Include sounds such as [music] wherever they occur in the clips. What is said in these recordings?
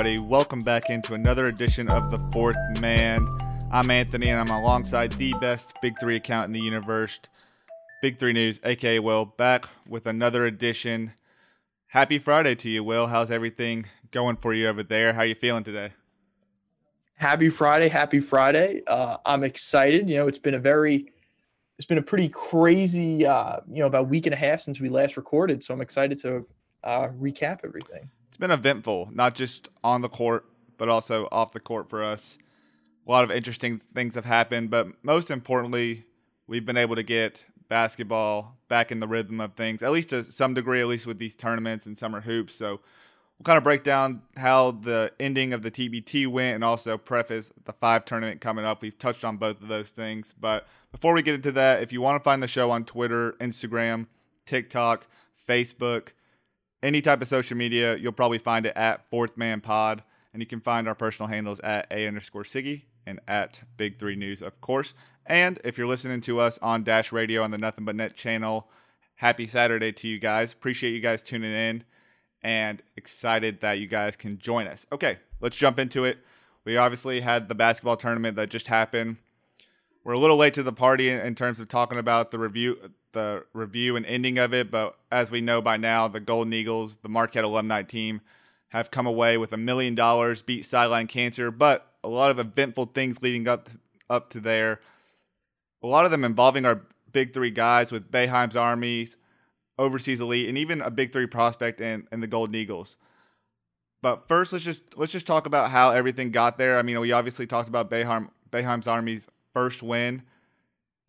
Everybody? Welcome back into another edition of The Fourth Man. I'm Anthony, and I'm alongside the best Big Three account in the universe, Big Three News, aka Will, back with another edition. Happy Friday to you, Will. How's everything going for you over there? How you feeling today? Happy Friday, happy Friday. Uh, I'm excited. You know, it's been a very, it's been a pretty crazy, uh, you know, about a week and a half since we last recorded. So I'm excited to uh, recap everything been eventful, not just on the court, but also off the court for us. A lot of interesting things have happened, but most importantly, we've been able to get basketball back in the rhythm of things, at least to some degree, at least with these tournaments and summer hoops. So we'll kind of break down how the ending of the TBT went and also preface the five tournament coming up. We've touched on both of those things. But before we get into that, if you want to find the show on Twitter, Instagram, TikTok, Facebook, any type of social media, you'll probably find it at Fourth Man Pod, and you can find our personal handles at a underscore Siggy and at Big Three News, of course. And if you're listening to us on Dash Radio on the Nothing But Net channel, happy Saturday to you guys. Appreciate you guys tuning in, and excited that you guys can join us. Okay, let's jump into it. We obviously had the basketball tournament that just happened. We're a little late to the party in terms of talking about the review, the review and ending of it, but as we know by now, the Golden Eagles, the Marquette alumni team, have come away with a million dollars, beat Sideline Cancer, but a lot of eventful things leading up to, up to there. A lot of them involving our big three guys with Boeheim's Armies, Overseas Elite, and even a big three prospect and, and the Golden Eagles. But first, let's just let's just talk about how everything got there. I mean, we obviously talked about Boeheim, Boeheim's Army's first win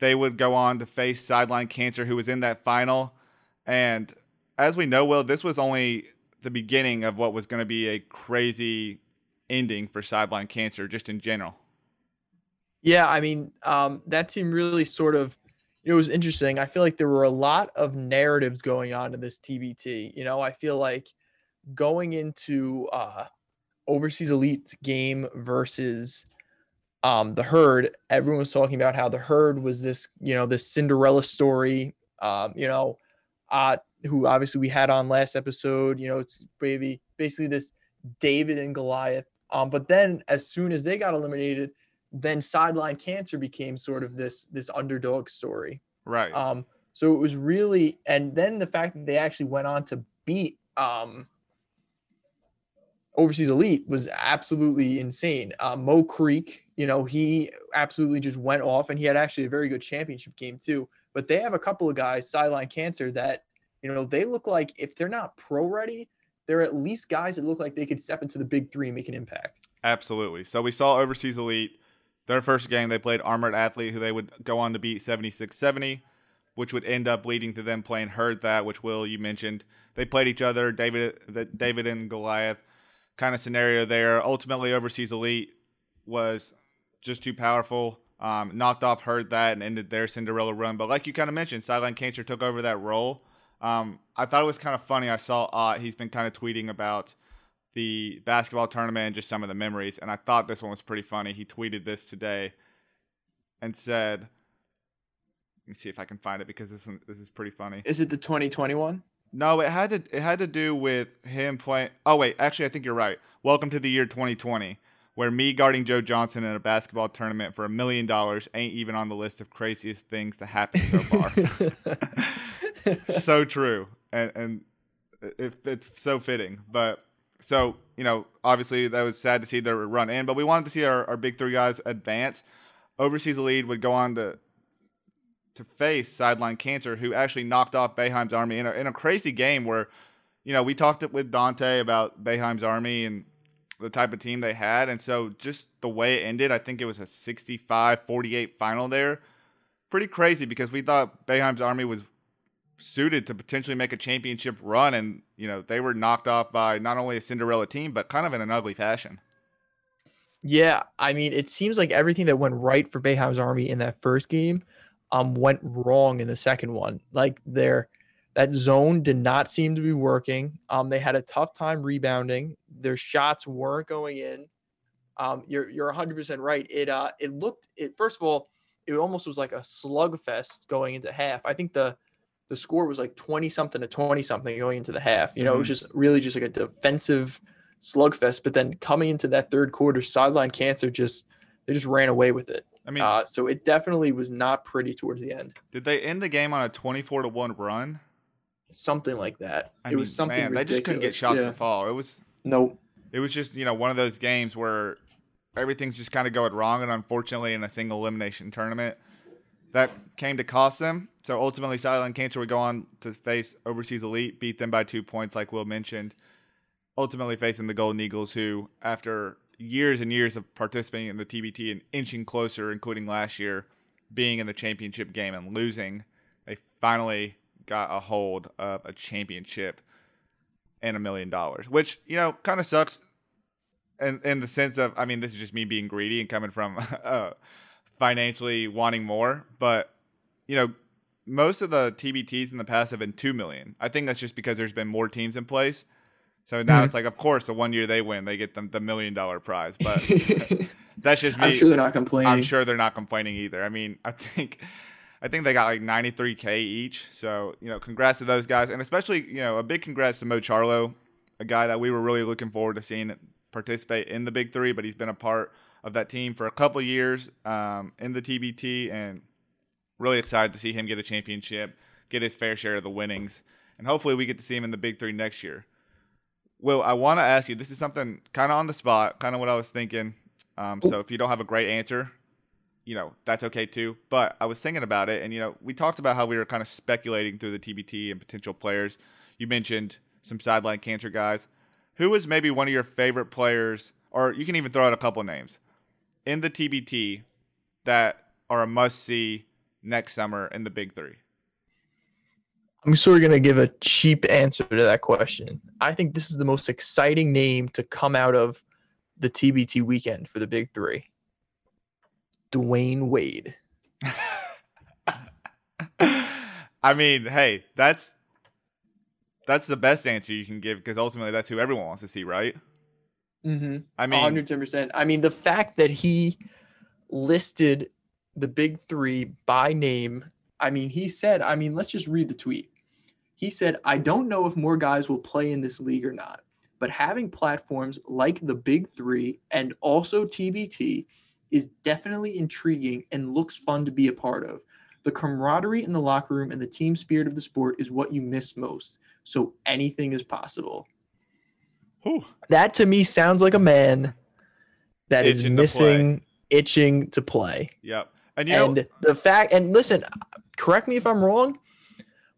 they would go on to face Sideline Cancer, who was in that final. And as we know, Will, this was only the beginning of what was going to be a crazy ending for Sideline Cancer, just in general. Yeah, I mean, um, that team really sort of it was interesting. I feel like there were a lot of narratives going on in this TBT. You know, I feel like going into uh, overseas elite game versus um, the herd, everyone was talking about how the herd was this, you know, this Cinderella story, um, you know, uh, who obviously we had on last episode, you know, it's baby, basically this David and Goliath. Um, but then as soon as they got eliminated, then sideline cancer became sort of this this underdog story. Right. Um, so it was really, and then the fact that they actually went on to beat um, overseas elite was absolutely insane. Uh, Mo Creek, you know, he absolutely just went off, and he had actually a very good championship game too. But they have a couple of guys, sideline cancer, that you know they look like if they're not pro ready, they're at least guys that look like they could step into the big three and make an impact. Absolutely. So we saw overseas elite. Their first game, they played Armored Athlete, who they would go on to beat 76 70, which would end up leading to them playing Herd That, which Will, you mentioned. They played each other, David, David and Goliath kind of scenario there. Ultimately, Overseas Elite was just too powerful. Um, knocked off Herd That and ended their Cinderella run. But like you kind of mentioned, Sideline Cancer took over that role. Um, I thought it was kind of funny. I saw uh, he's been kind of tweeting about the basketball tournament and just some of the memories. And I thought this one was pretty funny. He tweeted this today and said, let me see if I can find it because this one, this is pretty funny. Is it the 2021? No, it had to it had to do with him playing. Oh wait, actually, I think you're right. Welcome to the year 2020, where me guarding Joe Johnson in a basketball tournament for a million dollars ain't even on the list of craziest things to happen so far. [laughs] [laughs] so true, and and it, it's so fitting. But so you know, obviously that was sad to see their run in, but we wanted to see our, our big three guys advance. Overseas lead would go on to to face sideline cancer, who actually knocked off Boeheim's army in a, in a crazy game where, you know, we talked with Dante about Boeheim's army and the type of team they had. And so just the way it ended, I think it was a 65 48 final there. Pretty crazy because we thought Boeheim's army was suited to potentially make a championship run. And, you know, they were knocked off by not only a Cinderella team, but kind of in an ugly fashion. Yeah, I mean, it seems like everything that went right for Boeheim's Army in that first game, um, went wrong in the second one. Like their that zone did not seem to be working. Um, they had a tough time rebounding. Their shots weren't going in. Um, you're you're 100 percent right. It uh it looked it first of all it almost was like a slugfest going into half. I think the the score was like 20 something to 20 something going into the half. You know, mm-hmm. it was just really just like a defensive slugfest. But then coming into that third quarter, sideline cancer just they just ran away with it. I mean, uh, so it definitely was not pretty towards the end. Did they end the game on a 24 to one run? Something like that. I it mean, was something. Man, ridiculous. they just couldn't get shots yeah. to fall. It was nope. It was just you know one of those games where everything's just kind of going wrong, and unfortunately, in a single elimination tournament, that came to cost them. So ultimately, Sideline Cancer would go on to face Overseas Elite, beat them by two points, like Will mentioned. Ultimately, facing the Golden Eagles, who, after years and years of participating in the TBT and inching closer, including last year, being in the championship game and losing, they finally got a hold of a championship and a million dollars, which, you know, kind of sucks in, in the sense of, I mean, this is just me being greedy and coming from [laughs] uh, financially wanting more, but, you know, most of the TBTs in the past have been two million. I think that's just because there's been more teams in place. So now mm-hmm. it's like, of course, the one year they win, they get them the million dollar prize. But [laughs] that's just me. I'm sure they're not complaining. I'm sure they're not complaining either. I mean, I think, I think they got like 93k each. So you know, congrats to those guys, and especially you know a big congrats to Mo Charlo, a guy that we were really looking forward to seeing participate in the Big Three, but he's been a part of that team for a couple years um, in the TBT, and really excited to see him get a championship, get his fair share of the winnings, and hopefully we get to see him in the Big Three next year. Will, I want to ask you. This is something kind of on the spot, kind of what I was thinking. Um, so if you don't have a great answer, you know that's okay too. But I was thinking about it, and you know we talked about how we were kind of speculating through the TBT and potential players. You mentioned some sideline cancer guys. Who is maybe one of your favorite players, or you can even throw out a couple names in the TBT that are a must see next summer in the Big Three? I'm sort of going to give a cheap answer to that question. I think this is the most exciting name to come out of the TBT weekend for the Big Three Dwyane Wade. [laughs] I mean, hey, that's that's the best answer you can give because ultimately that's who everyone wants to see, right? Mm-hmm. I mean, 110%. I mean, the fact that he listed the big three by name. I mean, he said, I mean, let's just read the tweet. He said, I don't know if more guys will play in this league or not, but having platforms like the big three and also TBT is definitely intriguing and looks fun to be a part of. The camaraderie in the locker room and the team spirit of the sport is what you miss most. So anything is possible. Whew. That to me sounds like a man that itching is missing, itching to play. Yep. And, you and know, the fact, and listen, correct me if I'm wrong,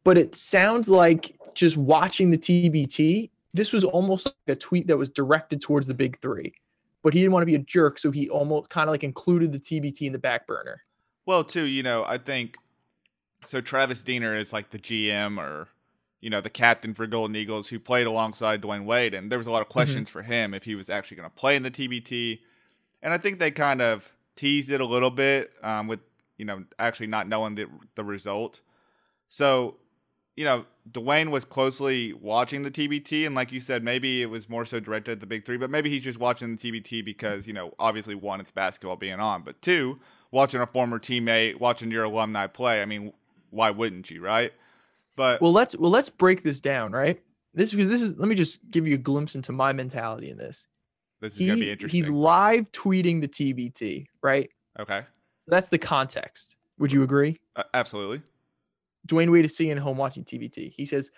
but it sounds like just watching the TBT, this was almost like a tweet that was directed towards the big three. But he didn't want to be a jerk, so he almost kind of like included the TBT in the back burner. Well, too, you know, I think so. Travis Diener is like the GM or you know the captain for Golden Eagles who played alongside Dwyane Wade, and there was a lot of mm-hmm. questions mm-hmm. for him if he was actually going to play in the TBT. And I think they kind of teased it a little bit um, with you know actually not knowing the the result. So you know Dwyane was closely watching the TBT, and like you said, maybe it was more so directed at the big three, but maybe he's just watching the TBT because you know obviously one it's basketball being on, but two watching a former teammate, watching your alumni play. I mean, why wouldn't you, right? But well, let's well let's break this down, right? This because this is let me just give you a glimpse into my mentality in this. This is he, gonna be interesting. He's live tweeting the TBT, right? Okay. That's the context. Would you agree? Uh, absolutely. Dwyane Wade is sitting at home watching TBT. He says,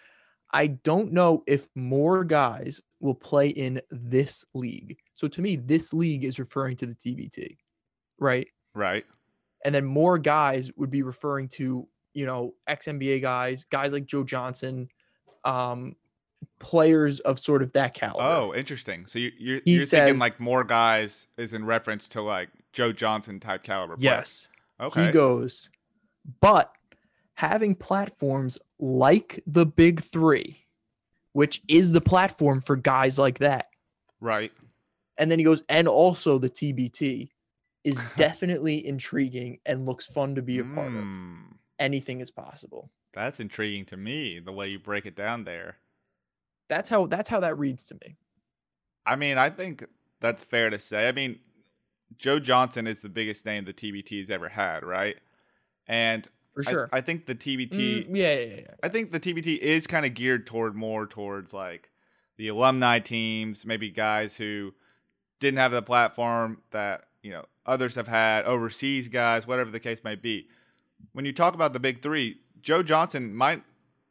I don't know if more guys will play in this league. So to me, this league is referring to the TBT, right? Right. And then more guys would be referring to, you know, ex NBA guys, guys like Joe Johnson, um, players of sort of that caliber. Oh, interesting. So you, you're, you're says, thinking like more guys is in reference to like Joe Johnson type caliber. Yes. Okay. He goes, but having platforms like the big three, which is the platform for guys like that. Right. And then he goes, and also the TBT is [laughs] definitely intriguing and looks fun to be a part of. Mm, Anything is possible. that's intriguing to me the way you break it down there. That's how that's how that reads to me. I mean, I think that's fair to say. I mean, Joe Johnson is the biggest name the TBT has ever had, right? And For sure. I, think the TBT Mm, yeah, yeah, yeah. I think the TBT is kind of geared toward more towards like the alumni teams, maybe guys who didn't have the platform that you know others have had, overseas guys, whatever the case may be. When you talk about the big three, Joe Johnson might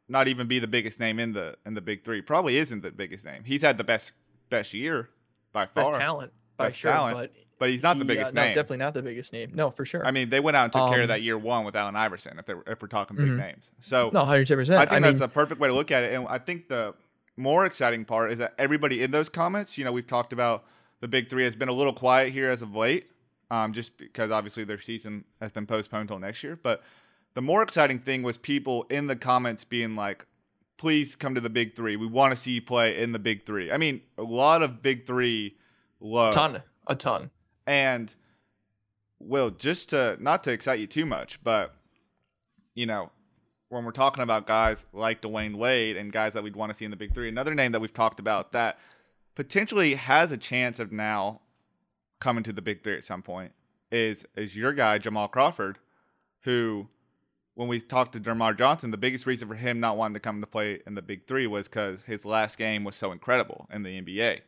not even be the biggest name in the in the big three. Probably isn't the biggest name. He's had the best best year by far, Best talent. By Best sure, talent, but but he's not the he, uh, biggest no, name. definitely not the biggest name. No, for sure. I mean, they went out and took care of Um, that year one with Allen Iverson. If they if we're talking big Mhm. names, so no, hundred percent. I think I that's mean, a perfect way to look at it. And I think the more exciting part is that everybody in those comments, you know, we've talked about the big three has been a little quiet here as of late, um, just because obviously their season has been postponed until next year. But the more exciting thing was people in the comments being like, please come to the big three. We want to see you play in the big three. I mean, a lot of big three love. ton, a ton. And Will, just to not to excite you too much, but you know, when we're talking about guys like Dwyane Wade and guys that we'd want to see in the big three, another name that we've talked about that potentially has a chance of now coming to the big three at some point is is your guy Jamal Crawford, who when we talked to DerMarr Johnson, the biggest reason for him not wanting to come to play in the big three was because his last game was so incredible in the NBA.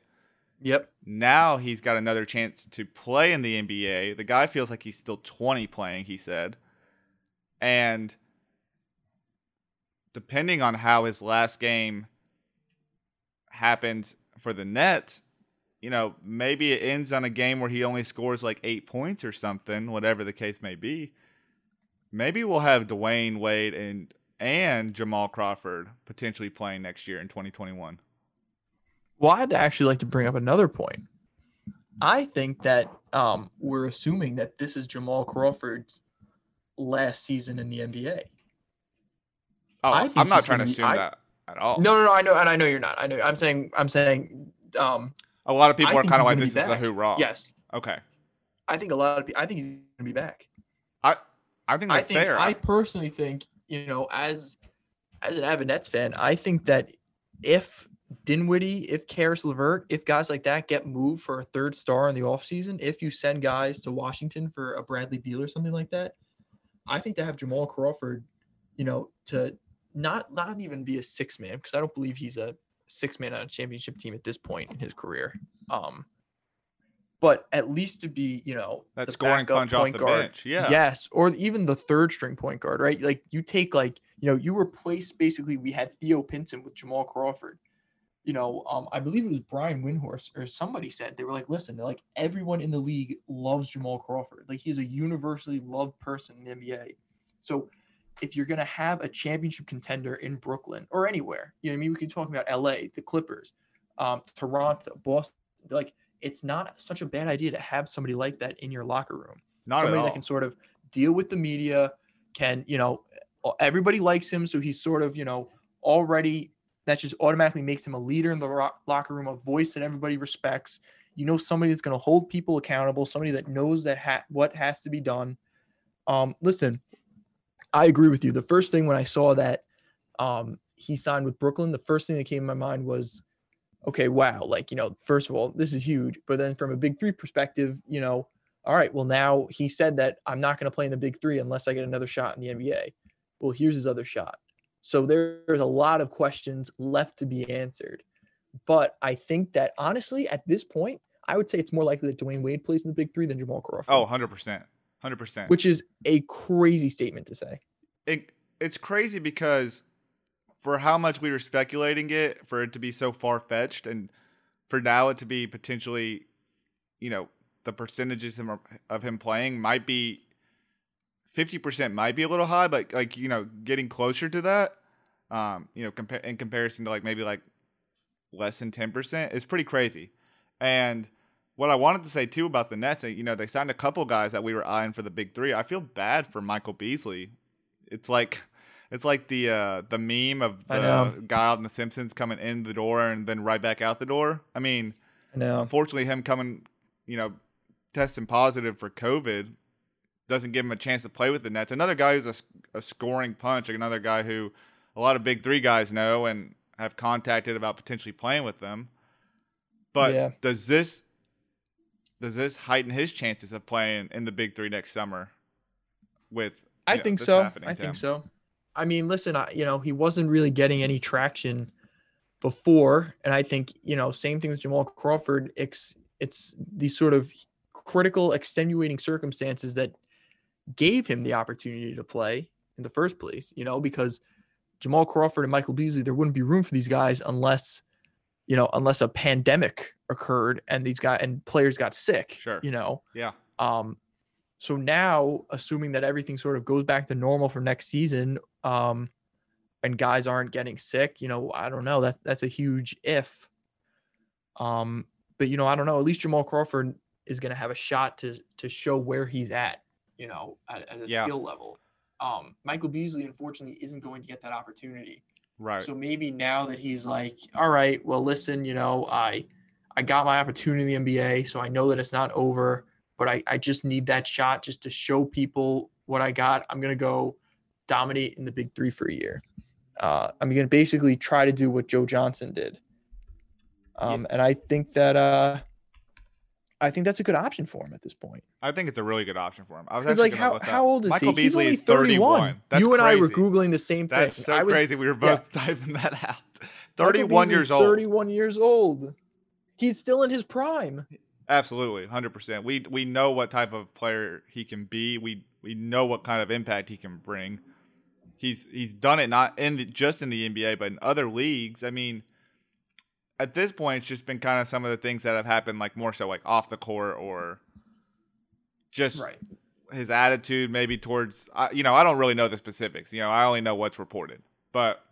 Yep. Now he's got another chance to play in the NBA. The guy feels like he's still 20 playing, he said. And depending on how his last game happens for the Nets, you know, maybe it ends on a game where he only scores like eight points or something, whatever the case may be. Maybe we'll have Dwyane Wade and and Jamal Crawford potentially playing next year in 2021. Well, I'd actually like to bring up another point. I think that um, we're assuming that this is Jamal Crawford's last season in the NBA. Oh, I think I'm not trying to be- assume I- that at all. No, no, no. I know, and I know you're not. I know. I'm saying. I'm saying. Um, A lot of people I are kind of like this is a back. hoorah. yes, Okay. I think a lot of people. I think he's gonna be back. I I think I that's think. fair. I personally think. You know, as as an avid Nets fan, I think that if Dinwiddie, if Caris LeVert, if guys like that get moved for a third star in the offseason, if you send guys to Washington for a Bradley Beal or something like that, I think to have Jamal Crawford, you know, to not not even be a six man because I don't believe he's a six man on a championship team at this point in his career. Um, but at least to be, you know, that scoring backup punch off point the guard. bench. Yeah. Yes, or even the third string point guard, right? Like you take like you know you replace basically we had Theo Pinson with Jamal Crawford. You know, um, I believe it was Brian Windhorst or somebody said they were like, listen, they're like everyone in the league loves Jamal Crawford. Like he's a universally loved person in the NBA. So if you're gonna have a championship contender in Brooklyn or anywhere, you know, I mean, we can talk about LA, the Clippers, um, Toronto, Boston. Like it's not such a bad idea to have somebody like that in your locker room Not at somebody all. that can sort of deal with the media can you know everybody likes him so he's sort of you know already that just automatically makes him a leader in the locker room a voice that everybody respects you know somebody that's going to hold people accountable somebody that knows that ha- what has to be done um listen i agree with you the first thing when i saw that um he signed with brooklyn the first thing that came to my mind was okay wow like you know first of all this is huge but then from a big three perspective you know all right, well, now he said that I'm not going to play in the big three unless I get another shot in the NBA. Well, here's his other shot. So there's a lot of questions left to be answered. But I think that honestly, at this point, I would say it's more likely that Dwyane Wade plays in the big three than Jamal Crawford. oh, 100%. 100%. which is a crazy statement to say. it, it's crazy because for how much we were speculating it, for it to be so far fetched, and for now it to be potentially, you know, the percentages of- of him playing might be 50% might be a little high, but like, you know, getting closer to that, um, you know, compa- in comparison to like maybe like less than 10% is pretty crazy. And what I wanted to say too about the Nets, you know, they signed a couple guys that we were eyeing for the big three. I feel bad for Michael Beasley. It's like it's like the uh, the meme of the guy out in The Simpsons coming in the door and then right back out the door. I mean, I know. unfortunately, him coming, you know, testing positive for COVID doesn't give him a chance to play with the Nets. Another guy who's a, a scoring punch, another guy who a lot of big three guys know and have contacted about potentially playing with them. But Yeah. does this does this heighten his chances of playing in the big three next summer? With I know, think so. I think so. I mean, listen, I, you know, he wasn't really getting any traction before, and I think you know, same thing with Jamal Crawford. It's it's these sort of critical, extenuating circumstances that gave him the opportunity to play in the first place. You know, because Jamal Crawford and Michael Beasley, there wouldn't be room for these guys unless, you know, unless a pandemic occurred and these guys and players got sick. Sure. You know, Yeah. um, so now, assuming that everything sort of goes back to normal for next season, um, and guys aren't getting sick, you know, I don't know. That's that's a huge if. Um, but you know, I don't know. At least Jamal Crawford is going to have a shot to to show where he's at, you know, at, at a Yeah. skill level. Um, Michael Beasley, unfortunately, isn't going to get that opportunity. Right. So maybe now that he's like, all right, well, listen, you know, I I got my opportunity in the NBA, so I know that it's not over, but I, I just need that shot just to show people what I got. I'm gonna go dominate in the big three for a year. Uh, I'm gonna basically try to do what Joe Johnson did. Um, and I think that uh I think that's a good option for him at this point. I think it's a really good option for him. I was actually like how, how old is Michael he? He's Beasley only is 31. 31. That's you and I were googling the same thing. That's so I was, crazy. We were yeah. both [laughs] typing that out. 31 years old. 31 years old. He's still in his prime. Absolutely, hundred percent. We we know what type of player he can be. We we know what kind of impact he can bring. He's he's done it not in the, just in the NBA, but in other leagues. I mean, at this point, it's just been kind of some of the things that have happened, like more so like off the court or just Right. his attitude maybe towards I- you know i don't really know the specifics you know i only know what's reported but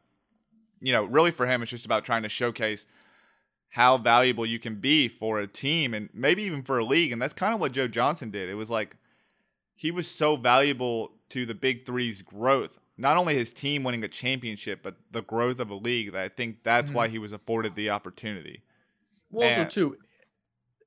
you know really for him it's just about trying to showcase how valuable you can be for a team and maybe even for a league and that's kind of what joe johnson did it was like he was so valuable to the big three's growth not only his team winning a championship but the growth of a league that i think that's why he was afforded the opportunity Well, also too,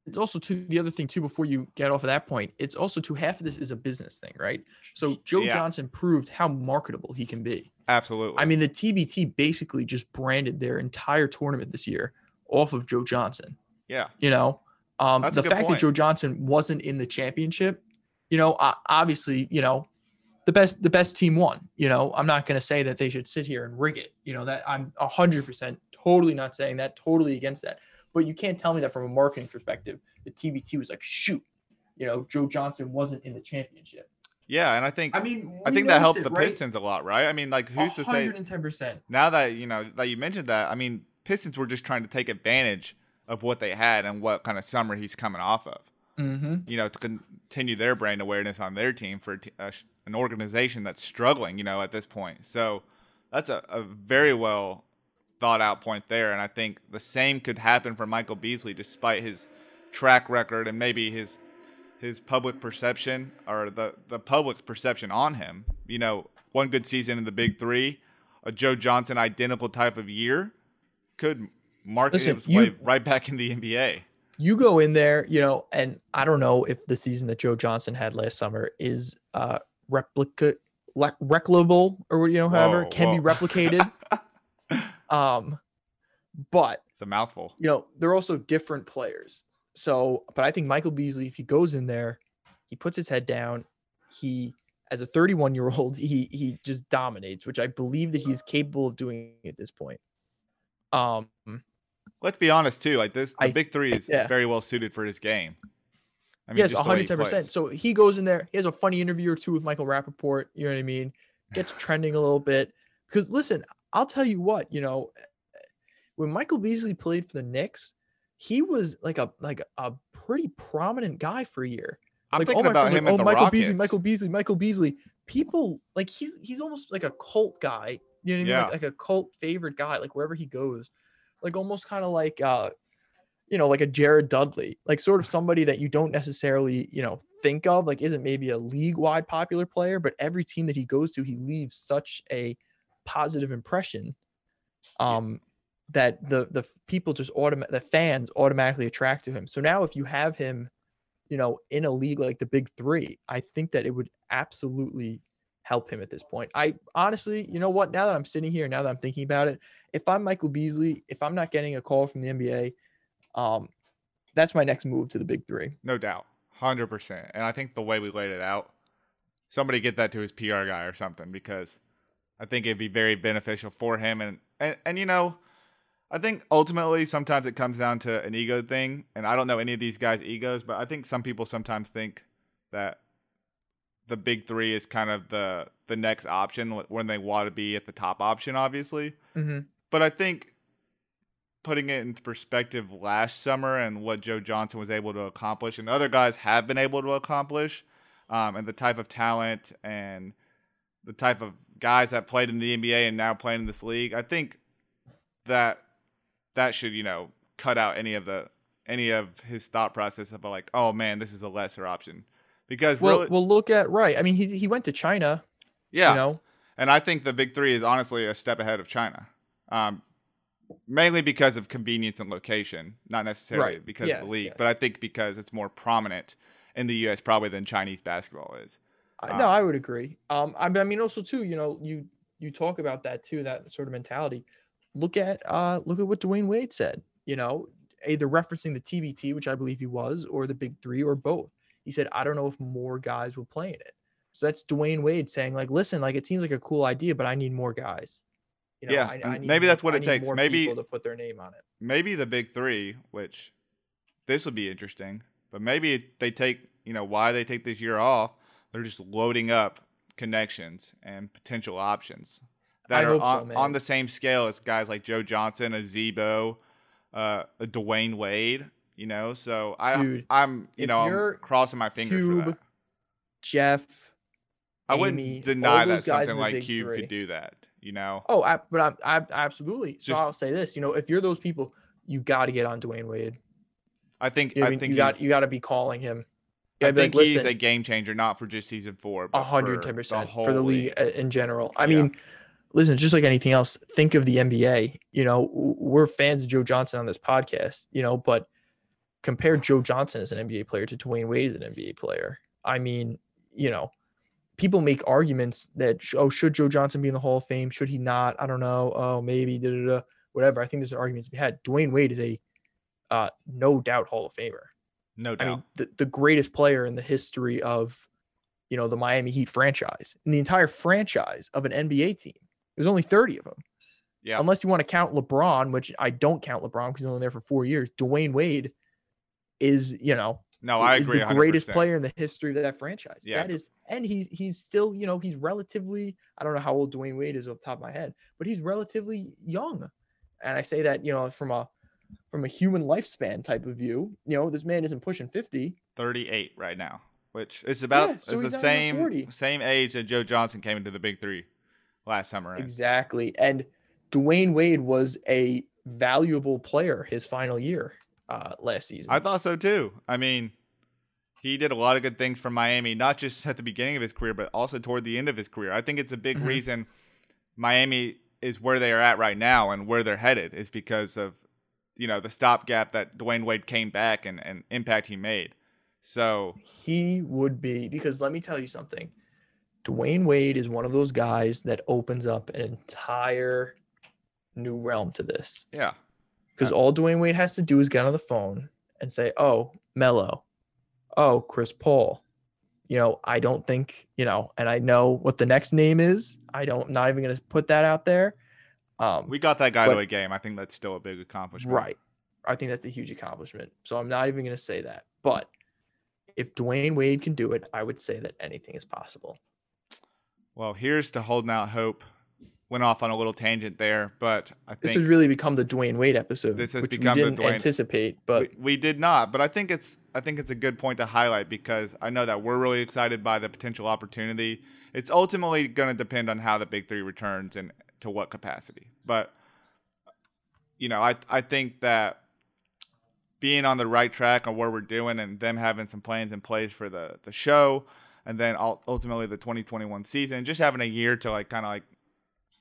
it's also too the other thing too. Before you get off of that point, it's also too half of this is a business thing, right? So Joe Yeah. Johnson proved how marketable he can be. absolutely I mean, the TBT basically just branded their entire tournament this year off of Joe Johnson. yeah You know, um, the fact point. that Joe Johnson wasn't in the championship, you know, obviously, you know, the best the best team won. You know, I'm not going to say that they should sit here and rig it. You know, that I'm hundred percent totally not saying that, totally against that. But you can't tell me that from a marketing perspective. The TBT was like, shoot, you know, Joe Johnson wasn't in the championship. yeah and i think I mean, I think that helped it, the right? Pistons a lot, right? I mean, like who's to say 110%. now that you know that you mentioned that? I mean, Pistons were just trying to take advantage of what they had and what kind of summer he's coming off of. Mm-hmm. You know, to continue their brand awareness on their team for a t- a sh- an organization that's struggling. You know, at this point, so that's a, a very well thought out point there, and I think the same could happen for Michael Beasley, despite his track record and maybe his his public perception or the the public's perception on him. You know, one good season in the Big Three, a Joe Johnson identical type of year could market Listen, his way right back in the NBA. you go in there, you know, and I don't know if the season that Joe Johnson had last summer is uh replica le- replicable or you know, however, Whoa, can be replicated. [laughs] um, but It's a mouthful. you know, they're also different players. So, but I think Michael Beasley, if he goes in there, he puts his head down, he as a 31 year old, he he just dominates, which I believe that he's capable of doing at this point. Um, Let's be honest too. Like this, the I- Big Three is yeah. very well suited for his game. I yes, way he 110%. So he goes in there, he has a funny interview or two with Michael Rapaport, you know what I mean? Gets trending a little bit. Because listen, I'll tell you what, you know, when Michael Beasley played for the Knicks, he was like a like a pretty prominent guy for a year. I'm like, thinking my about him like, oh, Michael Rockets. Beasley, Michael Beasley, Michael Beasley. People like he's he's almost like a cult guy. You know what I mean? Yeah. Like, like a cult favorite guy, like wherever he goes. Like almost kind of like uh you know, like a Jared Dudley, like sort of somebody that you don't necessarily, you know, think of, like isn't maybe a league wide popular player, but every team that he goes to, he leaves such a positive impression. Um, that the the people just automatic the fans automatically attract to him. So now if you have him, you know, in a league like the Big Three, I think that it would absolutely help him at this point. I honestly, you know what? Now that I'm sitting here, now that I'm thinking about it, if I'm Michael Beasley, if I'm not getting a call from the NBA, um, that's my next move to the Big Three. No doubt, hundred percent. And I think the way we laid it out, somebody get that to his PR guy or something because I think it'd be very beneficial for him. And and and you know, I think ultimately sometimes it comes down to an ego thing. And I don't know any of these guys' egos, but I think some people sometimes think that the big three is kind of the the next option when they want to be at the top option, obviously. Mm-hmm. But I think putting it into perspective last summer and what Joe Johnson was able to accomplish, and other guys have been able to accomplish, um, and the type of talent and the type of guys that played in the NBA and now playing in this league, I think that that should you know cut out any of the any of his thought process of like, oh man, this is a lesser option. Because well, really, we'll look at right. I mean, he he went to China. yeah, You know, and I think the big three is honestly a step ahead of China. Um, mainly because of convenience and location, not necessarily Right. because Yes, of the league, yes. but I think because it's more prominent in the U.S. probably than Chinese basketball is. I- Um, no, I would agree. Um, I, I mean, also too, you know, you you talk about that too, that sort of mentality. Look at uh, look at what Dwyane Wade said. You know, either referencing the TBT, which I believe he was, or the Big Three, or both. He said, "I don't know if more guys will play in it." So that's Dwyane Wade saying, like, listen, like it seems like a cool idea, but I need more guys. You know, Yeah, I, I need maybe more- that's what it takes. Maybe- people to put their name on it. Maybe the big three, which this would be interesting, but maybe they take you know why they take this year off. They're just loading up connections and potential options that I are hope so, on, on the same scale as guys like Joe Johnson, a Zebo, uh, a Dwyane Wade. You know, so I Dude, I'm you know I'm crossing my fingers for that. Jeff. I wouldn't deny that something like Cube Three. could do that. You know, Oh, I, but I'm, I absolutely. So Just- I'll say this: you know, if you're those people, you got to get on Dwyane Wade. I think You know I I mean, think you got you got to be calling him. I think like, he's a game changer, not for just season four, but a 110 percent for the league uh, in general. I Yeah. mean, listen, just like anything else, think of the NBA. You know, we're fans of Joe Johnson on this podcast. You know, but compare Joe Johnson as an NBA player to Dwyane Wade as an NBA player. I mean, you know, people make arguments that oh, should Joe Johnson be in the Hall of Fame? Should he not? I don't know. Oh, maybe. Da, da, da, whatever. I think there's an argument to be had. Dwyane Wade is a uh, no doubt Hall of Famer. No I doubt. mean, the, the greatest player in the history of, you know, the Miami Heat franchise, and the entire franchise of an NBA team. There's only 30 of them. yeah, Unless you want to count LeBron, which I don't count LeBron because he's only there for four years. Dwyane Wade is, you know, no, I agree. the greatest 100%. player in the history of that franchise. Yeah. That is, and he's he's still, you know, he's relatively. I don't know how old Dwyane Wade is off the top of my head, but he's relatively young. And I say that, you know, from a from a human lifespan type of view. You know, this man isn't pushing 50. 38 right now, which is about Yeah, so is the same same age that Joe Johnson came into the Big Three last summer. in. Exactly. And Dwyane Wade was a valuable player his final year uh, last season. I thought so too. I mean, he did a lot of good things for Miami, not just at the beginning of his career, but also toward the end of his career. I think it's a big Mhm. reason Miami is where they are at right now and where they're headed is because of you know the stopgap that Dwyane Wade came back and, and impact he made. So he would be because let me tell you something. Dwyane Wade is one of those guys that opens up an entire new realm to this. yeah, Because all Dwyane Wade has to do is get on the phone and say, "Oh, Melo, oh Chris Paul." You know, I don't think you know, and I know what the next name is. I don't. Not even going to put that out there. Um, we got that guy to a game. I think that's still a big accomplishment. Right. I think that's a huge accomplishment. So I'm not even going to say that. But if Dwyane Wade can do it, I would say that anything is possible. Well, here's to holding out hope. Went off on a little tangent there, but I think This has really become the Dwyane Wade episode, This has which become we didn't Dwyane- anticipate. But we, we did not. But I think it's I think it's a good point to highlight because I know that we're really excited by the potential opportunity. It's ultimately going to depend on how the Big Three returns and to what capacity. But you know, I I think that being on the right track on where we're doing and them having some plans in place for the the show and then ultimately the 2021 season just having a year to like kind of like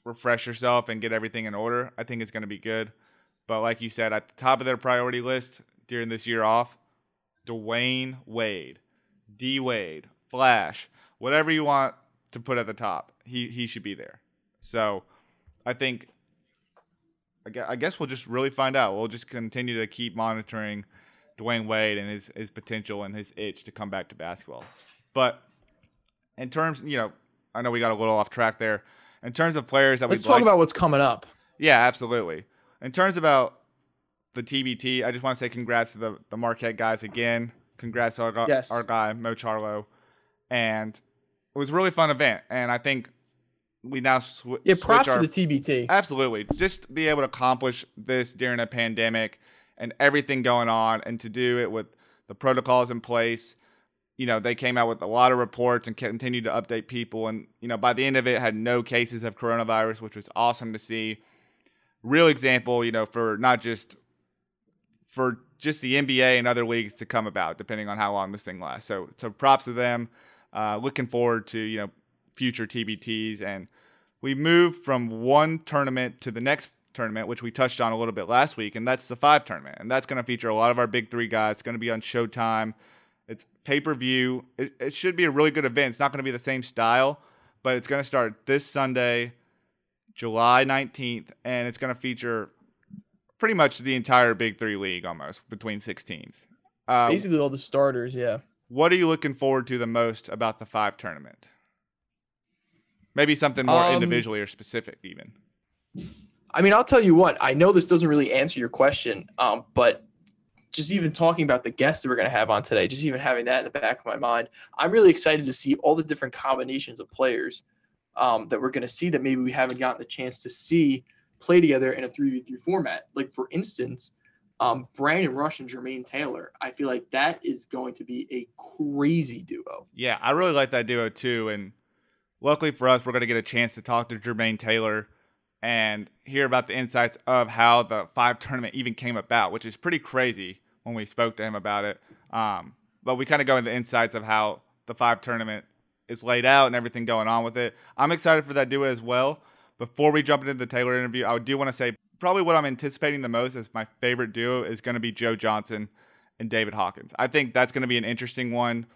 refresh yourself and get everything in order i think it's going to be good But like you said, at the top of their priority list during this year off, Dwyane Wade, D Wade, Flash, whatever you want to put at the top, he he should be there. So I think I guess we'll just really find out. We'll just continue to keep monitoring Dwyane Wade and his his potential and his itch to come back to basketball. But in terms, you know, I know we got a little off track there. In terms of players that we let's talk like, about what's coming up. Yeah, absolutely. In terms about the TBT, I just want to say congrats to the the Marquette guys again. Congrats to our, yes. our guy Mo Charlo, and it was a really fun event. And I think we now sw- yeah props our, to the TBT. Absolutely, just be able to accomplish this during a pandemic and everything going on, and to do it with the protocols in place you know, they came out with a lot of reports and continued to update people. And, you know, by the end of it, had no cases of coronavirus, which was awesome to see. Real example, you know, for not just for just the NBA and other leagues to come about, depending on how long this thing lasts. So, so props to them. Uh, looking forward to you know future TBTs, and we moved from one tournament to the next tournament, which we touched on a little bit last week, and that's the five tournament, and that's going to feature a lot of our big three guys. It's going to be on Showtime. Pay per view. It, it, should be a really good event. It's not going to be the same style, but it's going to start this Sunday, July 19th, and it's going to feature pretty much the entire Big Three league almost between six teams. Uh, Basically, all the starters, yeah. What are you looking forward to the most about the five tournament? Maybe something more um, individually or specific, even. I mean, I'll tell you what. I know this doesn't really answer your question, um, but just even talking about the guests that we're going to have on today, just even having that in the back of my mind, I'm really excited to see all the different combinations of players um, that we're going to see that maybe we haven't gotten the chance to see play together in a 3v3 format. Like, for instance, um, Brandon Rush and Jermaine Taylor. I feel like that is going to be a crazy duo. Yeah, I really like that duo too. And luckily for us, we're going to get a chance to talk to Jermaine Taylor and hear about the insights of how the five tournament even came about, which is pretty crazy when we spoke to him about it. Um, but we kind of go into the insights of how the five tournament is laid out and everything going on with it. I'm excited for that duo as well. Before we jump into the Taylor interview, I do want to say probably what I'm anticipating the most as my favorite duo is going to be Joe Johnson and David Hawkins. I think that's going to be an interesting one.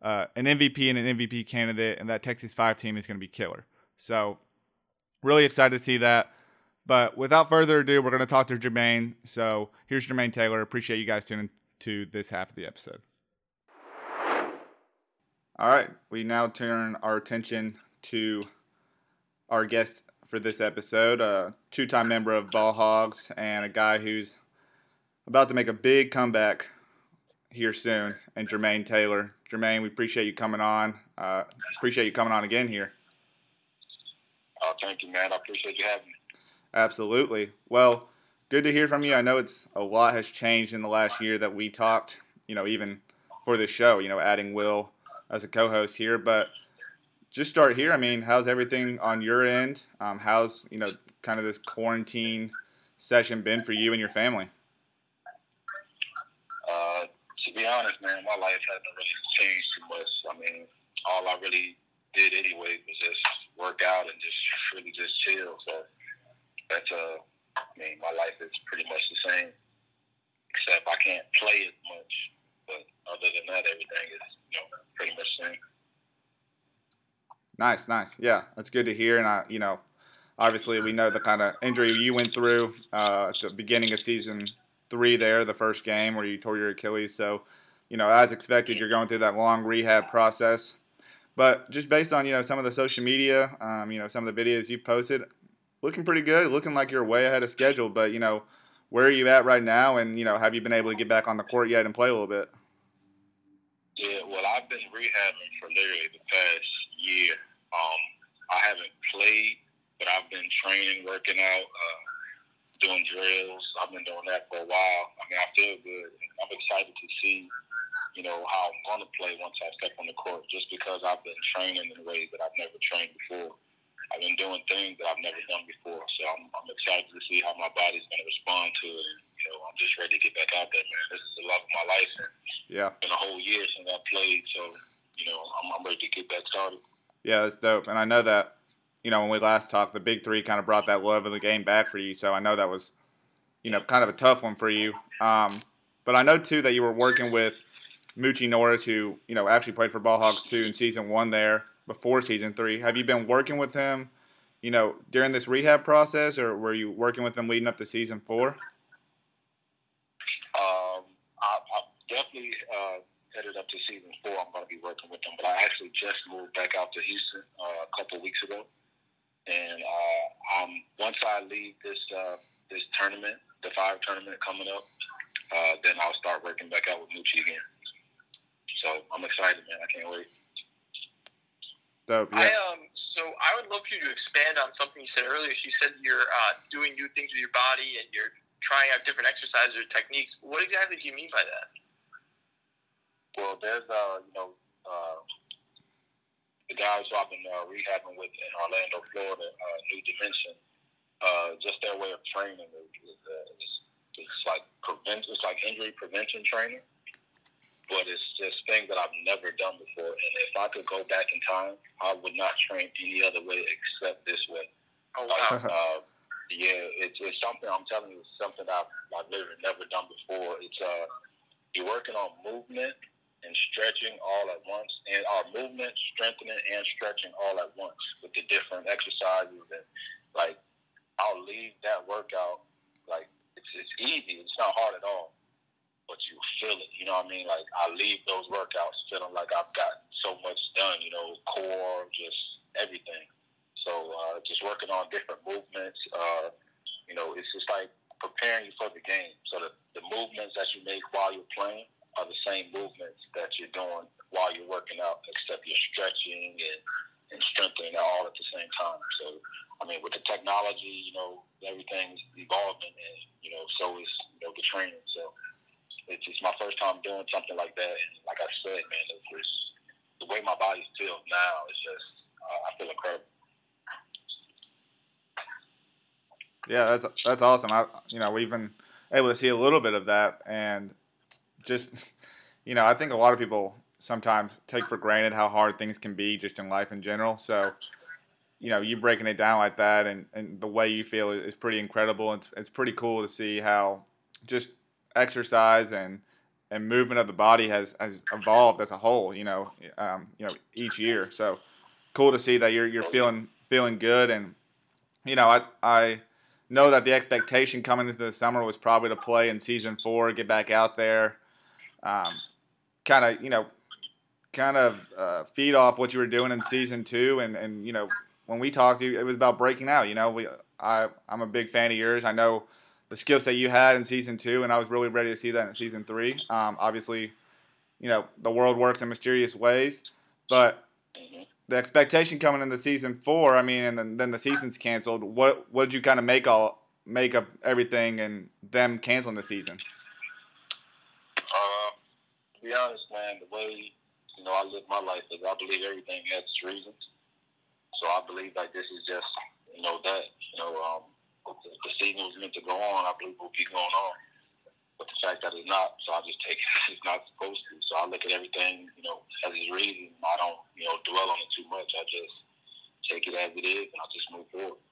Uh, an MVP and an MVP candidate, and that Texas 5 team is going to be killer. So, really excited to see that. But without further ado, we're going to talk to Jermaine. So here's Jermaine Taylor. Appreciate you guys tuning to this half of the episode. All right, we now turn our attention to our guest for this episode, a two-time member of Ball Hogs and a guy who's about to make a big comeback here soon, and Jermaine Taylor. Jermaine, we appreciate you coming on. Uh, appreciate you coming on again here. Oh, thank you, man. I appreciate you having me. Absolutely. Well, good to hear from you. I know it's a lot has changed in the last year that we talked, you know, even for this show, you know, adding Will as a co-host here, but just start here. I mean, how's everything on your end? Um, how's, you know, kind of this quarantine session been for you and your family? Uh, to be honest, man, my life hasn't really changed too much. I mean, all I really did anyway was just work out and just really just chill. So that's uh, I mean, my life is pretty much the same, except I can't play as much. But other than that, everything is you know pretty much the same. Nice, nice. Yeah, that's good to hear. And I, you know, obviously we know the kind of injury you went through uh, at the beginning of season three there, the first game where you tore your Achilles. So, you know, as expected, you're going through that long rehab process. But just based on you know some of the social media, um, you know some of the videos you posted, looking pretty good, looking like you're way ahead of schedule. But you know, where are you at right now? And you know, have you been able to get back on the court yet and play a little bit? Yeah, well, I've been rehabbing for literally the past year. Um, I haven't played, but I've been training, working out, uh, doing drills. I've been doing that for a while. I mean, I feel good. I'm excited to see, you know, how I'm going to play once I step on the court, just because I've been training in ways that I've never trained before. I've been doing things that I've never done before. So I'm, I'm excited to see how my body's going to respond to it. And, you know, I'm just ready to get back out there, man. This is the love of my life. And yeah. It's been a whole year since I played. So, you know, I'm, I'm ready to get back started. Yeah, that's dope. And I know that, you know, when we last talked, the big three kind of brought that love of the game back for you. So I know that was, you know, kind of a tough one for you. Um, but I know too that you were working with Moochie Norris, who you know actually played for Ball Hogs too in season one there before season three. Have you been working with him, you know, during this rehab process, or were you working with him leading up to season four? Um, I, I definitely uh, headed up to season four. I'm going to be working with him, but I actually just moved back out to Houston uh, a couple weeks ago, and uh, um, once I leave this uh, this tournament, the five tournament coming up, uh, then I'll start working back out with Moochie again. So I'm excited, man. I can't wait. Dope. I um so I would love for you to expand on something you said earlier. You said you're uh, doing new things with your body and you're trying out different exercises or techniques. What exactly do you mean by that? Well, there's uh, you know, uh, the guys who I've been uh, rehabbing with in Orlando, Florida, uh, New Dimension. Uh, just their way of training is, is, is it's like prevent, it's like injury prevention training, but it's just things that I've never done before. And if I could go back in time, I would not train any other way except this way. Oh wow. uh, yeah, it's, it's something I'm telling you, it's something I've, I've literally never done before. It's uh, you're working on movement and stretching all at once, and our movement, strengthening, and stretching all at once with the different exercises. And like, I'll leave that workout like it's it's easy. It's not hard at all, but you feel it. You know what I mean? Like I leave those workouts feeling like I've got so much done. You know, core, just everything. So uh, just working on different movements. Uh, you know, it's just like preparing you for the game. So the, the movements that you make while you're playing are the same movements that you're doing while you're working out, except you're stretching and, and strengthening all at the same time. So, I mean, with the technology, you know, everything's evolving, and you know, so is you know the training. So, it's just my first time doing something like that, and like I said, man, it's just the way my body feels now. It's just uh, I feel incredible. Yeah, that's that's awesome. I you know we've been able to see a little bit of that, and just [laughs] you know I think a lot of people sometimes take for granted how hard things can be just in life in general. So you know you breaking it down like that, and, and the way you feel is, pretty incredible. It's it's pretty cool to see how just exercise and and movement of the body has, has evolved as a whole. You know, um, you know each year. So cool to see that you're you're feeling feeling good, and you know I I know that the expectation coming into the summer was probably to play in season four, get back out there, um, kind of you know, kind of uh, feed off what you were doing in season two, and and you know when we talked it was about breaking out. You know, we I I'm a big fan of yours. I know the skill set you had in season two, and I was really ready to see that in season three. Um, obviously, you know the world works in mysterious ways, but the expectation coming into season four, I mean, and then, then the season's canceled. What what did you kind of make all make up everything and them canceling the season? Uh, to be honest, man, the way you know I live my life is I believe everything has its reasons. So I believe like this is just you know that you know um, the, season was meant to go on. I believe will keep going on. But the fact that it's not, so I just take [laughs] it it's not supposed to. So I look at everything you know as its reason. I don't you know dwell on it too much. I just take it as it is and I just move forward.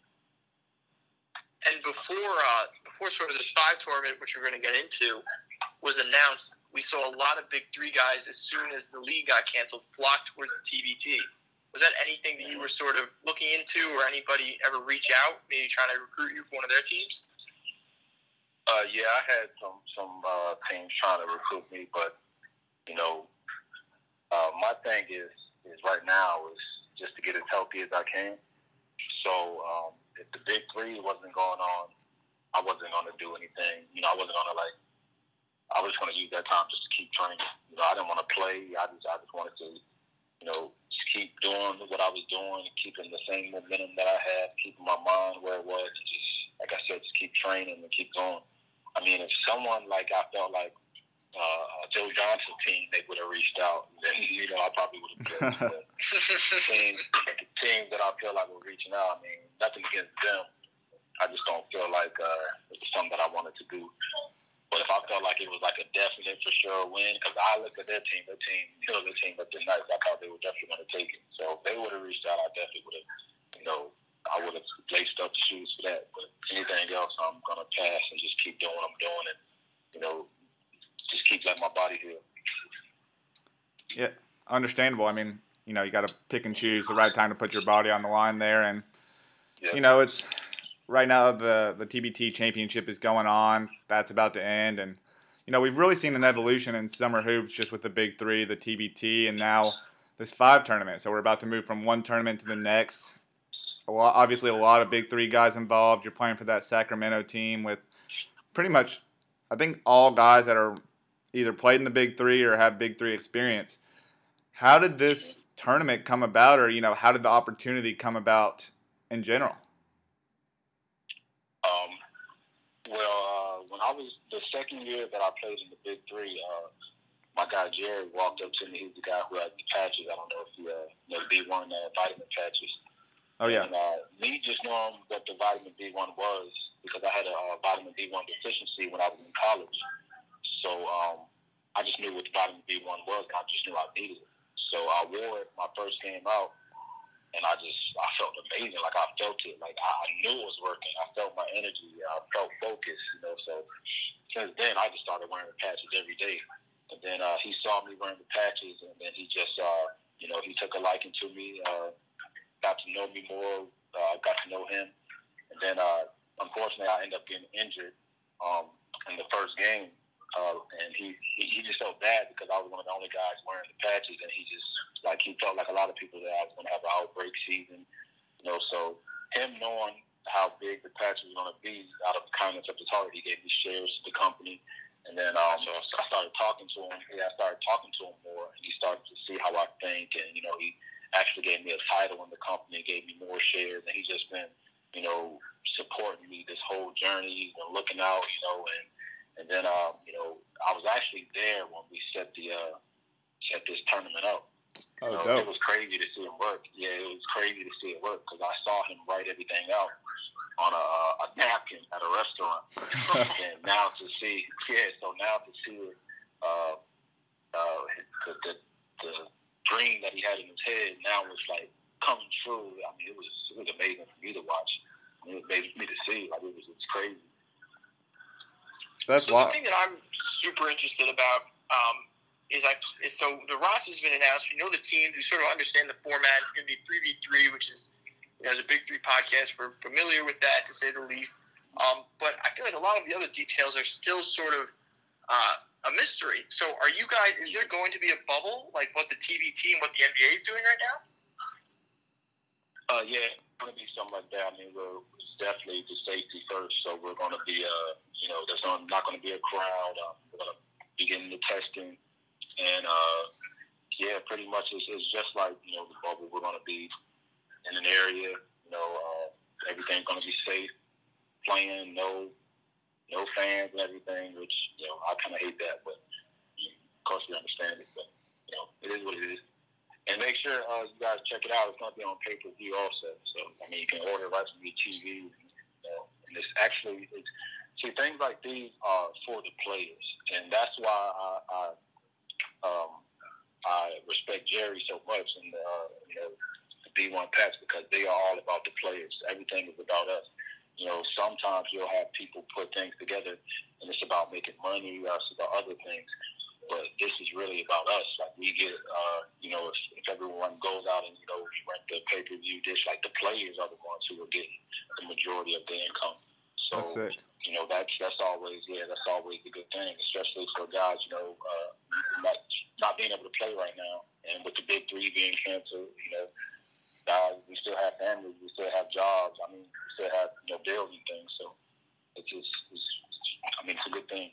And before uh, before sort of this five tournament, which we're going to get into, was announced, we saw a lot of Big Three guys as soon as the league got canceled flock towards the TBT. Was that anything that you were sort of looking into, or anybody ever reach out, maybe trying to recruit you for one of their teams? Uh, yeah, I had some some uh, teams trying to recruit me, but you know, uh, my thing is is right now is just to get as healthy as I can. So um, if the big three wasn't going on, I wasn't going to do anything. You know, I wasn't going to like. I was just going to use that time just to keep training. You know, I didn't want to play. I just I just wanted to, you know, just keep doing what I was doing, keeping the same momentum that I had, keeping my mind where it was, and just like I said, just keep training and keep going. I mean, if someone like I felt like uh, Joe Johnson's team, they would have reached out, then [laughs] you know I probably would have. But teams, [laughs] teams that I feel like were reaching out, I mean, nothing against them. I just don't feel like uh, it was something that I wanted to do. But if I felt like it was like a definite for sure win, because I looked at their team, their team, you know, their team looked nice. I thought they were definitely going to take it. So if they would have reached out, I definitely would have, you know, I would have laced up the shoes for that. But anything else, I'm gonna pass and just keep doing what I'm doing, and you know, just keep letting my body heal. Yeah, understandable. I mean, you know, you got to pick and choose the right time to put your body on the line there, and Yeah. you know, it's right now the the TBT championship is going on. That's about to end, and you know, we've really seen an evolution in summer hoops just with the big three, the TBT, and now this five tournament. So we're about to move from one tournament to the next. A lot, obviously, a lot of big three guys involved. You're playing for that Sacramento team with pretty much, I think, all guys that are either played in the big three or have big three experience. How did this tournament come about, or you know, how did the opportunity come about in general? Um, well, uh, when I was the second year that I played in the Big Three, uh, my guy Jerry walked up to me. He's the guy who had the patches. I don't know if you uh, know the B1 uh, vitamin patches. Oh yeah, And uh, me just knowing what the vitamin B1 was because I had a uh, vitamin B1 deficiency when I was in college. So um, I just knew what the vitamin B1 was, and I just knew I needed it. So I wore it my first game out, and I just I felt amazing. Like I felt it. Like I, I knew it was working. I felt my energy. I felt focus. You know. So since then, I just started wearing the patches every day. And then uh, he saw me wearing the patches, and then he just uh, you know he took a liking to me. Uh, got to know me more. Uh, got to know him, and then uh, unfortunately, I ended up getting injured um, in the first game. Uh, and he, he just felt bad because I was one of the only guys wearing the patches, and he just like he felt like a lot of people that I was going to have an outbreak season, you know. So him knowing how big the patch was going to be, out of the kindness of his heart, he gave me shares to the company, and then um, I started talking to him. Yeah, I started talking to him more, and he started to see how I think, and you know, he actually gave me a title in the company, gave me more shares, and he's just been, you know, supporting me this whole journey. He's been looking out, you know, and and then um, you know, I was actually there when we set the uh, set this tournament up. oh dope. It was crazy to see him work. Yeah, it was crazy to see it work because I saw him write everything out on a, a napkin at a restaurant. [laughs] and now to see, yeah, so now to see it, uh, uh, the, the, the dream that he had in his head now was like coming true. I mean, it was it was amazing for me to watch. I mean, it was amazing for me to see. Like it was, it was crazy. That's so why. the thing that I'm super interested about um, is I is so the roster's been announced. We know the teams. We sort of understand the format. It's going to be three v three, which is you know, as a big three podcast, we're familiar with that to say the least. Um, but I feel like a lot of the other details are still sort of uh, a mystery. So, are you guys? Is there going to be a bubble like what the TBT and what the NBA is doing right now? Uh, yeah, it's gonna be something like that. I mean, we're it's definitely the safety first, so we're gonna be, uh, you know, there's not, not gonna be a crowd. Um, we're gonna be getting the testing, and uh, yeah, pretty much it's, it's just like you know the bubble. We're gonna be in an area, you know, uh, everything's gonna be safe, playing, no, no fans and everything. Which you know, I kind of hate that, but of course we understand it. But you know, it is what it is. And make sure uh, you guys check it out. It's going to be on pay per view also. So I mean, you can order right from your TV. You know, and it's actually it's, see things like these are for the players, and that's why I, I um, I respect Jerry so much and uh, you know the B1 Pats because they are all about the players. Everything is about us. You know, sometimes you'll have people put things together, and it's about making money, it's about other things but this is really about us. Like we get, uh, you know, if, if everyone goes out and you know we rent the pay per view dish, like the players are the ones who are getting the majority of the income. So you know that's that's always yeah that's always a good thing, especially for guys you know uh, not not being able to play right now, and with the big three being canceled, you know. Guys, we still have families, we still have jobs. I mean, we still have you know bills and things. So it's just, it's, I mean, it's a good thing.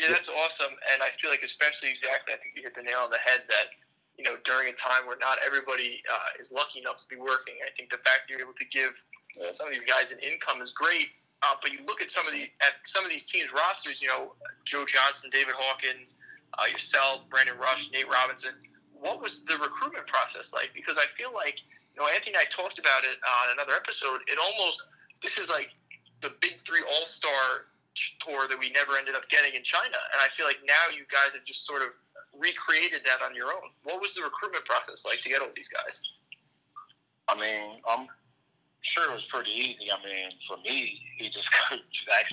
Yeah, that's awesome, and I feel like especially exactly. I think you hit the nail on the head that you know during a time where not everybody uh, is lucky enough to be working. I think the fact that you're able to give some of these guys an income is great. Uh, but you look at some of the at some of these teams rosters. You know, Joe Johnson, David Hawkins, uh, yourself, Brandon Rush, Nate Robinson. What was the recruitment process like? Because I feel like you know Anthony and I talked about it on another episode. It almost this is like the big three all star tour that we never ended up getting in China. And I feel like now you guys have just sort of recreated that on your own. What was the recruitment process like to get all these guys? I mean, I'm sure it was pretty easy. I mean, for me, he just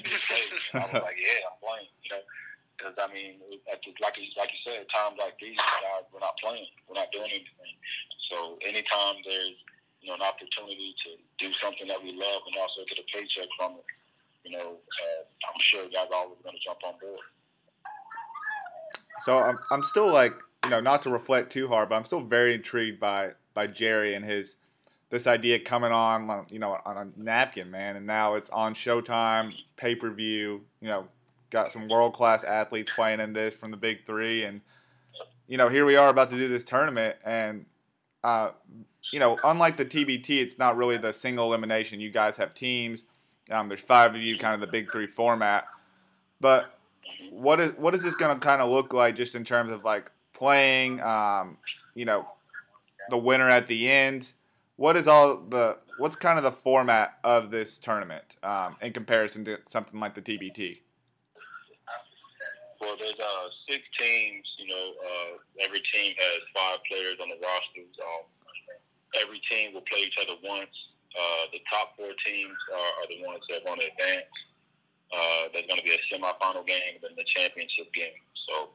just asked me to play. I was like, yeah, I'm playing. You know, because I mean, at the, like like you said, times like these, we're not playing, we're not doing anything. So anytime there's you know an opportunity to do something that we love and also get a paycheck from it, you know, uh, I'm sure guys are always going to jump on board. So I'm I'm still like you know not to reflect too hard, but I'm still very intrigued by by Jerry and his this idea coming on you know on a napkin, man, and now it's on Showtime, pay per view. You know, got some world class athletes playing in this from the big three, and you know here we are about to do this tournament, and uh, you know unlike the TBT, it's not really the single elimination. You guys have teams. Um, there's five of you, kind of the big three format, but what is what is this going to kind of look like just in terms of like playing um, you know the winner at the end? What is all the what's kind of the format of this tournament um, in comparison to something like the TBT well there's uh, six teams you know uh, every team has five players on the rosters. Um, every team will play each other once uh, the top four teams are, are the ones that want to advance uh, there's going to be a semifinal game and then the championship game. So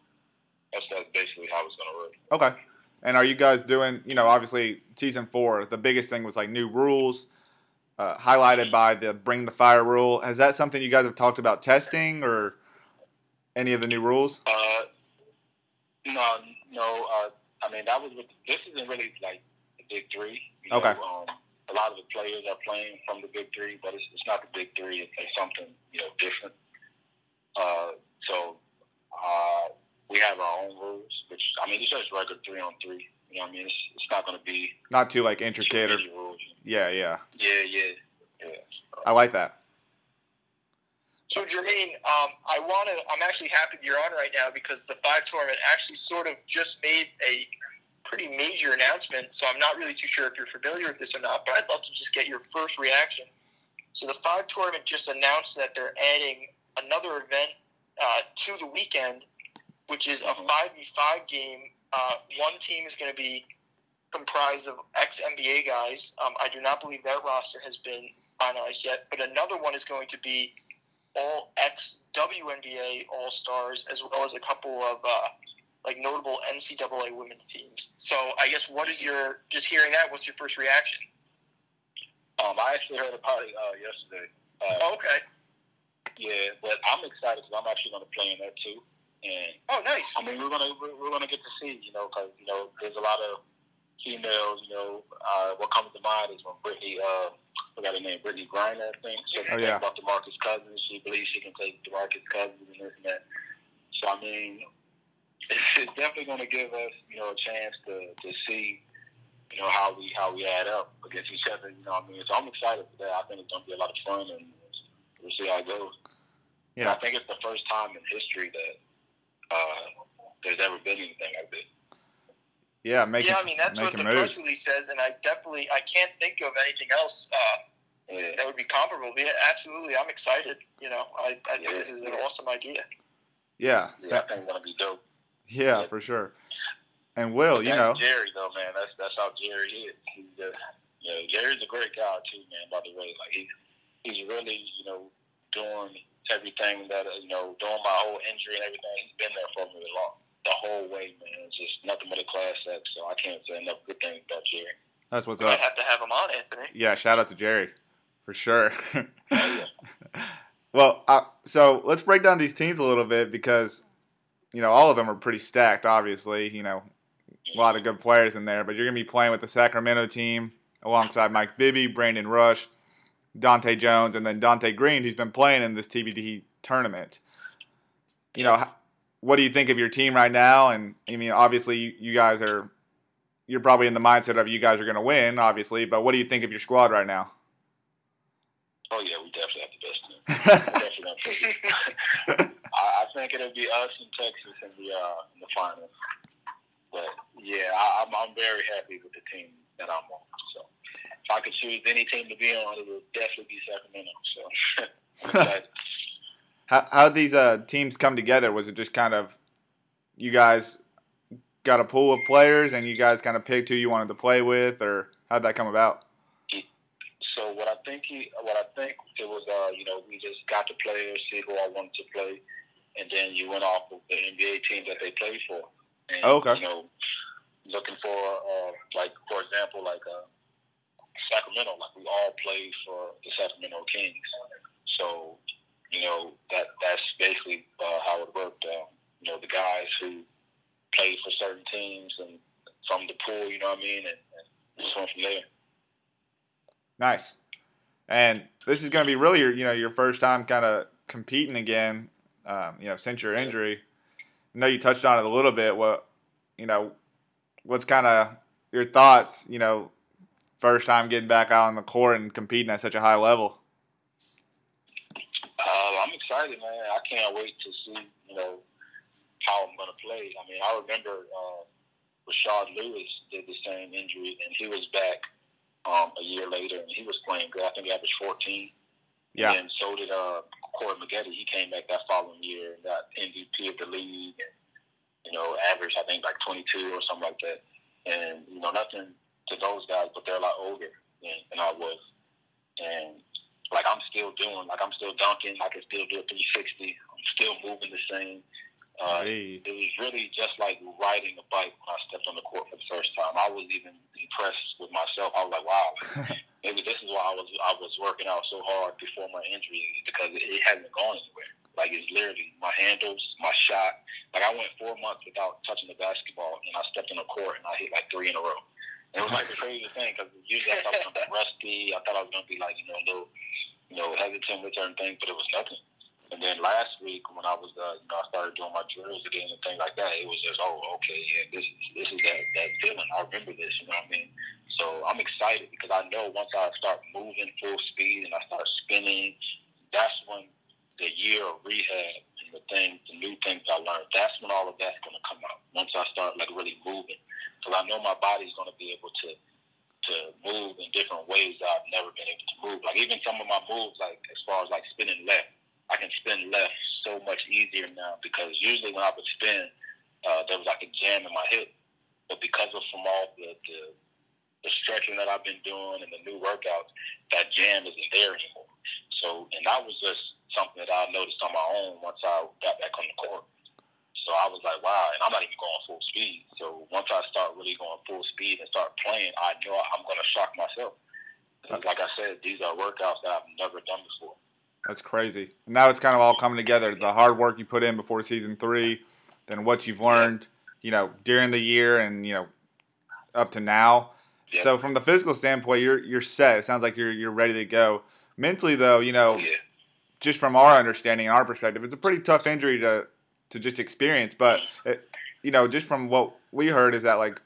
that's, that's basically how it's going to work. Okay. And are you guys doing, you know, obviously season four, the biggest thing was like new rules, uh, highlighted by the bring the fire rule. Has that something you guys have talked about testing or any of the new rules? Uh, no, no. Uh, I mean, that was with, this isn't really like the big three. okay. Know, um, a lot of the players are playing from the big three, but it's, it's not the big three. It's, it's something you know different. Uh, so uh, we have our own rules, which I mean it's just like a three on three. You know, what I mean it's, it's not going to be not too like intricate or rules. yeah, yeah, yeah, yeah, yeah. So. I like that. So Jermaine, um, I want to. I'm actually happy that you're on right now because the five tournament actually sort of just made a pretty major announcement, so I'm not really too sure if you're familiar with this or not, but I'd love to just get your first reaction. So the five tournament just announced that they're adding another event uh, to the weekend, which is a 5v5 game. Uh, one team is going to be comprised of ex NBA guys. Um, I do not believe their roster has been finalized yet, but another one is going to be all ex WNBA All Stars, as well as a couple of uh, like notable NCAA women's teams. So I guess what is your just hearing that? What's your first reaction? Um, I actually heard about it uh, yesterday. Uh, oh, okay. Yeah, but I'm excited because I'm actually going to play in that too. And oh, nice. I mean, we're gonna we're, we're gonna get to see, you know, because you know, there's a lot of females. You know, uh, what comes to mind is when Brittney, uh, I forgot her name, Brittney Griner, I think. So oh, yeah. about DeMarcus Cousins. She believes she can take DeMarcus Cousins and this and that. So I mean, it's definitely going to give us, you know, a chance to, to see, you know, how we how we add up against each other. You know, I mean, so I'm excited for that. I think it's going to be a lot of fun, and we'll see how it goes. Yeah, and I think it's the first time in history that uh, there's ever been anything like this. Yeah, make yeah. I mean, that's what the press release says, and I definitely I can't think of anything else uh, yeah. that would be comparable. Yeah, absolutely, I'm excited. You know, I, I think yeah. this is an awesome idea. Yeah, yeah, I think it's gonna be dope. Yeah, for sure. And Will, you know, Jerry though, man, that's that's how Jerry is. He's just, you know, Jerry's a great guy too, man. By the way, like he he's really, you know, doing everything that you know, doing my whole injury and everything. He's been there for me a long the whole way, man. It's just nothing but a class act. So I can't say enough good things about Jerry. That's what's we up. have to have him on, Anthony. Yeah, shout out to Jerry, for sure. oh. [laughs] Well, uh, so let's break down these teams a little bit because you know, all of them are pretty stacked, obviously. You know, a lot of good players in there, but you're going to be playing with the Sacramento team alongside Mike Bibby, Brandon Rush, Dahntay Jones, and then Donté Greene, who's been playing in this TBT tournament. You know, what do you think of your team right now? And I mean, obviously, you guys are, you're probably in the mindset of you guys are going to win, obviously, but what do you think of your squad right now? Oh, yeah, we definitely have the best team. [laughs] [laughs] I, I think it'll be us and Texas in the uh, in the finals. But yeah, I, I'm I'm very happy with the team that I'm on. So if I could choose any team to be on, it would definitely be Sacramento. So [laughs] how how these uh, teams come together? Was it just kind of you guys got a pool of players and you guys kind of picked who you wanted to play with, or how'd that come about? So what I think he, what I think it was, uh, you know, we just got the players, see who I wanted to play, and then you went off of the NBA team that they played for. And, Oh, okay. You know, looking for, uh, like for example, like uh, Sacramento, like we all played for the Sacramento Kings. So, you know, that that's basically uh, how it worked. Uh, you know, the guys who played for certain teams and from the pool, you know what I mean, and, and just went from there. Nice. And this is going to be really your, you know, your first time kind of competing again, um, you know, since your injury. I know you touched on it a little bit. What, you know, what's kind of your thoughts, you know, first time getting back out on the court and competing at such a high level? Uh, I'm excited, man. I can't wait to see, you know, how I'm going to play. I mean, I remember uh, Rashard Lewis did the same injury, and he was back um, a year later, and he was playing good. I think he averaged 14. Yeah. And so did uh, Corey Maggette. He came back that following year and got MVP of the league, and you know, averaged I think like 22 or something like that. And you know, nothing to those guys, but they're a lot older than, than I was. And like I'm still doing, like I'm still dunking. I can still do a 360. I'm still moving the same. Uh, Hey. it was really just like riding a bike when I stepped on the court for the first time. I was even impressed with myself. I was like, wow, [laughs] maybe this is why I was I was working out so hard before my injury because it, it hasn't gone anywhere. Like it's literally my handles, my shot. Like I went four months without touching the basketball, and I stepped on the court and I hit like three in a row. And it was like the [laughs] craziest thing because usually I thought I was gonna be rusty. I thought I was gonna be like you know a little you know hesitant with certain things, but it was nothing. And then last week when I was uh, you know I started doing my drills again and things like that, it was just oh okay yeah this is this is that that feeling. I remember this, you know what I mean? So I'm excited because I know once I start moving full speed and I start spinning, that's when the year of rehab and the things, the new things I learned, that's when all of that's going to come out. Once I start like really moving, because I know my body's going to be able to to move in different ways that I've never been able to move. Like even some of my moves, like as far as like spinning left, I can spin left so much easier now because usually when I would spin, uh, there was like a jam in my hip, but because of from all the, the the stretching that I've been doing and the new workouts, that jam isn't there anymore. So, and that was just something that I noticed on my own once I got back on the court. So I was like, wow, and I'm not even going full speed. So once I start really going full speed and start playing, I know I'm going to shock myself. 'Cause Like I said, these are workouts that I've never done before. That's crazy. Now it's kind of all coming together. The hard work you put in before season three, then what you've learned, you know, during the year and you know, up to now. Yeah. So from the physical standpoint, you're you're set. It sounds like you're you're ready to go. Mentally though, you know, Yeah. just from our understanding and our perspective, it's a pretty tough injury to to just experience. But it, you know, just from what we heard is that like,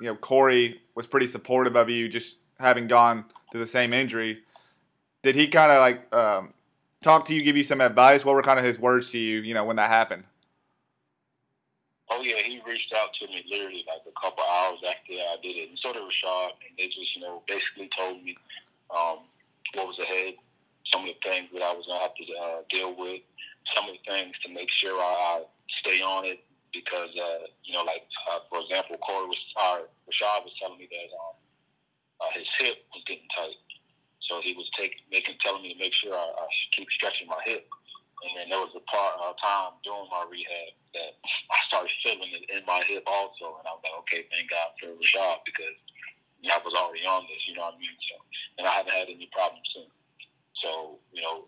you know, Corey was pretty supportive of you, just having gone through the same injury. Did he kind of like um, talk to you, give you some advice? What were kind of his words to you, you know, when that happened? Oh yeah, he reached out to me literally like a couple hours after I did it, and so did Rashard. And they just, you know, basically told me um, what was ahead, some of the things that I was gonna have to uh, deal with, some of the things to make sure I, stay on it because, uh, you know, like uh, for example, Corey was, uh, Rashard was telling me that um, uh, his hip was getting tight, so he was taking, making, telling me to make sure I, I keep stretching my hip. And then there was a part uh, time during my rehab that I started feeling it in my hip also, and I was like, okay, thank God for Rashard because I was already on this, you know what I mean? So, and I haven't had any problems since. So, you know,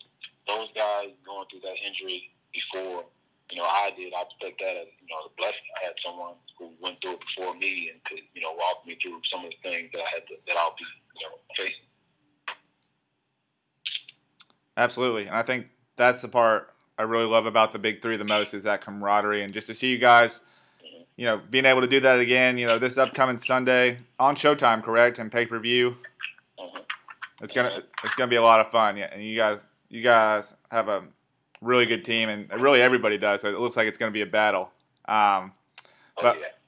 those guys going through that injury before, you know, I did. I expect that as, you know, a blessing. I had someone who went through it before me and could, you know, walk me through some of the things that I had to, that I'll be, you know, facing. Absolutely, and I think that's the part I really love about the big three the most is that camaraderie and just to see you guys, you know, being able to do that again. You know, this upcoming Sunday on Showtime, correct, and pay per view. Mhm. It's gonna it's gonna be a lot of fun. Yeah, and you guys you guys have a really good team, and really everybody does. So it looks like it's gonna be a battle. Um, Oh, But-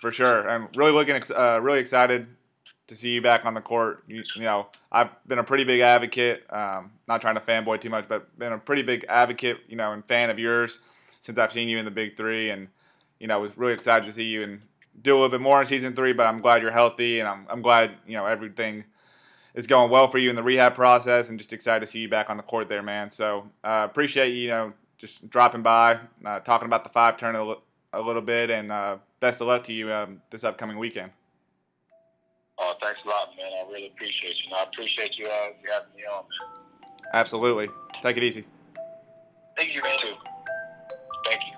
for sure. I'm really looking, ex- uh, really excited to see you back on the court. You, you know, I've been a pretty big advocate. Um, not trying to fanboy too much, but been a pretty big advocate, you know, and fan of yours since I've seen you in the Big Three, and you know, was really excited to see you and do a little bit more in season three. But I'm glad you're healthy, and I'm I'm glad you know everything is going well for you in the rehab process, and just excited to see you back on the court there, man. So uh, appreciate you, you know, just dropping by, uh, talking about the five turn a, little bit, and uh, best of luck to you um, this upcoming weekend. Oh, thanks a lot, man. I really appreciate you. I appreciate you, uh, you having me on, man. Absolutely. Take it easy. Thank you, man. Too. Thank you